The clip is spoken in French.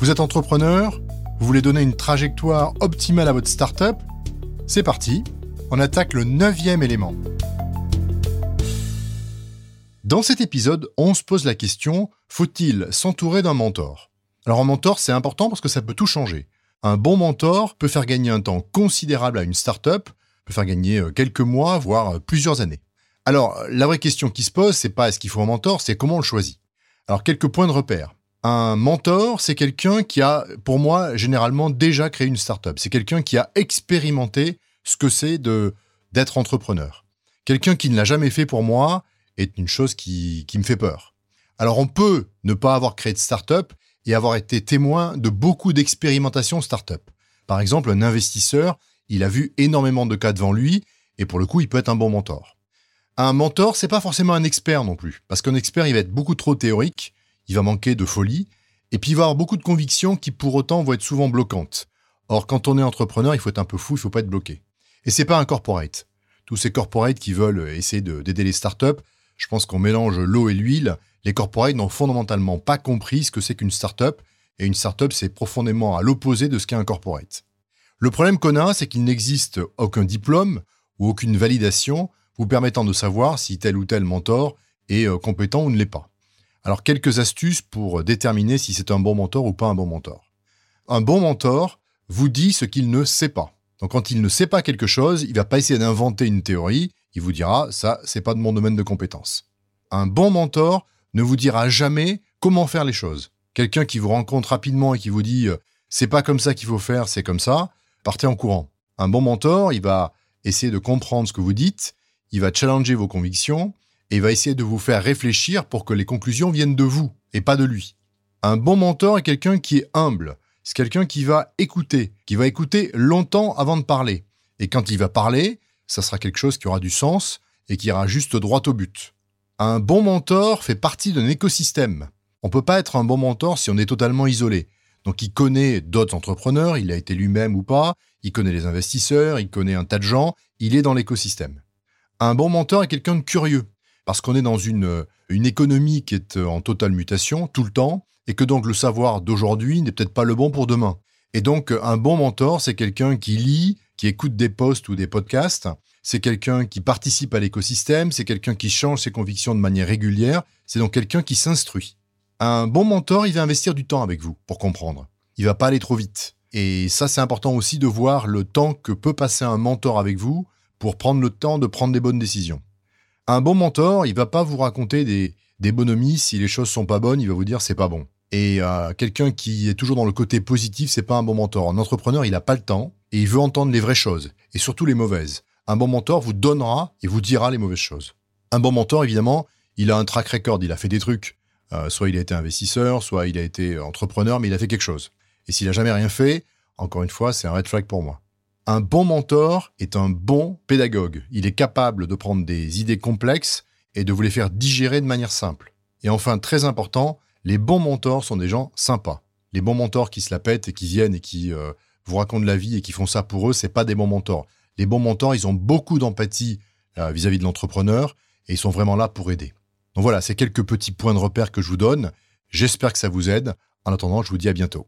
Vous êtes entrepreneur Vous voulez donner une trajectoire optimale à votre startup C'est parti, on attaque le neuvième élément. Dans cet épisode, on se pose la question, faut-il s'entourer d'un mentor? Alors un mentor, c'est important parce que ça peut tout changer. Un bon mentor peut faire gagner un temps considérable à une startup, peut faire gagner euh, quelques mois, voire euh, plusieurs années. Alors, la vraie question qui se pose, c'est pas est-ce qu'il faut un mentor, c'est comment on le choisit. Alors, quelques points de repère. Un mentor, c'est quelqu'un qui a, pour moi, généralement déjà créé une startup. C'est quelqu'un qui a expérimenté ce que c'est de d'être entrepreneur. Quelqu'un qui ne l'a jamais fait pour moi est une chose qui, qui me fait peur. Alors on peut ne pas avoir créé de startup et avoir été témoin de beaucoup d'expérimentations startup. Par exemple, un investisseur, il a vu énormément de cas devant lui et pour le coup, il peut être un bon mentor. Un mentor, c'est pas forcément un expert non plus, parce qu'un expert, il va être beaucoup trop théorique il va manquer de folie, et puis il va avoir beaucoup de convictions qui pour autant vont être souvent bloquantes. Or, quand on est entrepreneur, il faut être un peu fou, il faut pas être bloqué. Et c'est pas un corporate. Tous ces corporates qui veulent essayer d'aider les startups, je pense qu'on mélange l'eau et l'huile. Les corporates n'ont fondamentalement pas compris ce que c'est qu'une startup, et une startup, c'est profondément à l'opposé de ce qu'est un corporate. Le problème qu'on a, c'est qu'il n'existe aucun diplôme ou aucune validation vous permettant de savoir si tel ou tel mentor est euh, compétent ou ne l'est pas. Alors, quelques astuces pour déterminer si c'est un bon mentor ou pas un bon mentor. Un bon mentor vous dit ce qu'il ne sait pas. Donc, quand il ne sait pas quelque chose, il va pas essayer d'inventer une théorie. Il vous dira, ça, c'est pas de mon domaine de compétence. Un bon mentor ne vous dira jamais comment faire les choses. Quelqu'un qui vous rencontre rapidement et qui vous dit, c'est pas comme ça qu'il faut faire, c'est comme ça, partez en courant. Un bon mentor, il va essayer de comprendre ce que vous dites, il va challenger vos convictions, et va essayer de vous faire réfléchir pour que les conclusions viennent de vous et pas de lui. Un bon mentor est quelqu'un qui est humble. C'est quelqu'un qui va écouter, qui va écouter longtemps avant de parler. Et quand il va parler, ça sera quelque chose qui aura du sens et qui ira juste droit au but. Un bon mentor fait partie d'un écosystème. On ne peut pas être un bon mentor si on est totalement isolé. Donc il connaît d'autres entrepreneurs, il a été lui-même ou pas, il connaît les investisseurs, il connaît un tas de gens, il est dans l'écosystème. Un bon mentor est quelqu'un de curieux parce qu'on est dans une, une économie qui est en totale mutation tout le temps, et que donc le savoir d'aujourd'hui n'est peut-être pas le bon pour demain. Et donc un bon mentor, c'est quelqu'un qui lit, qui écoute des posts ou des podcasts, c'est quelqu'un qui participe à l'écosystème, c'est quelqu'un qui change ses convictions de manière régulière, c'est donc quelqu'un qui s'instruit. Un bon mentor, il va investir du temps avec vous pour comprendre. Il va pas aller trop vite. Et ça, c'est important aussi de voir le temps que peut passer un mentor avec vous pour prendre le temps de prendre des bonnes décisions. Un bon mentor, il va pas vous raconter des, bonhomies. Si les choses sont pas bonnes, il va vous dire c'est pas bon. Et euh, quelqu'un qui est toujours dans le côté positif, c'est pas un bon mentor. Un entrepreneur, il n'a pas le temps et il veut entendre les vraies choses et surtout les mauvaises. Un bon mentor vous donnera et vous dira les mauvaises choses. Un bon mentor, évidemment, il a un track record, il a fait des trucs. Euh, soit il a été investisseur, soit il a été entrepreneur, mais il a fait quelque chose. Et s'il a jamais rien fait, encore une fois, c'est un red flag pour moi. Un bon mentor est un bon pédagogue. Il est capable de prendre des idées complexes et de vous les faire digérer de manière simple. Et enfin, très important, les bons mentors sont des gens sympas. Les bons mentors qui se la pètent et qui viennent et qui euh, vous racontent la vie et qui font ça pour eux, c'est pas des bons mentors. Les bons mentors, ils ont beaucoup d'empathie euh, vis-à-vis de l'entrepreneur et ils sont vraiment là pour aider. Donc voilà, c'est quelques petits points de repère que je vous donne. J'espère que ça vous aide. En attendant, je vous dis à bientôt.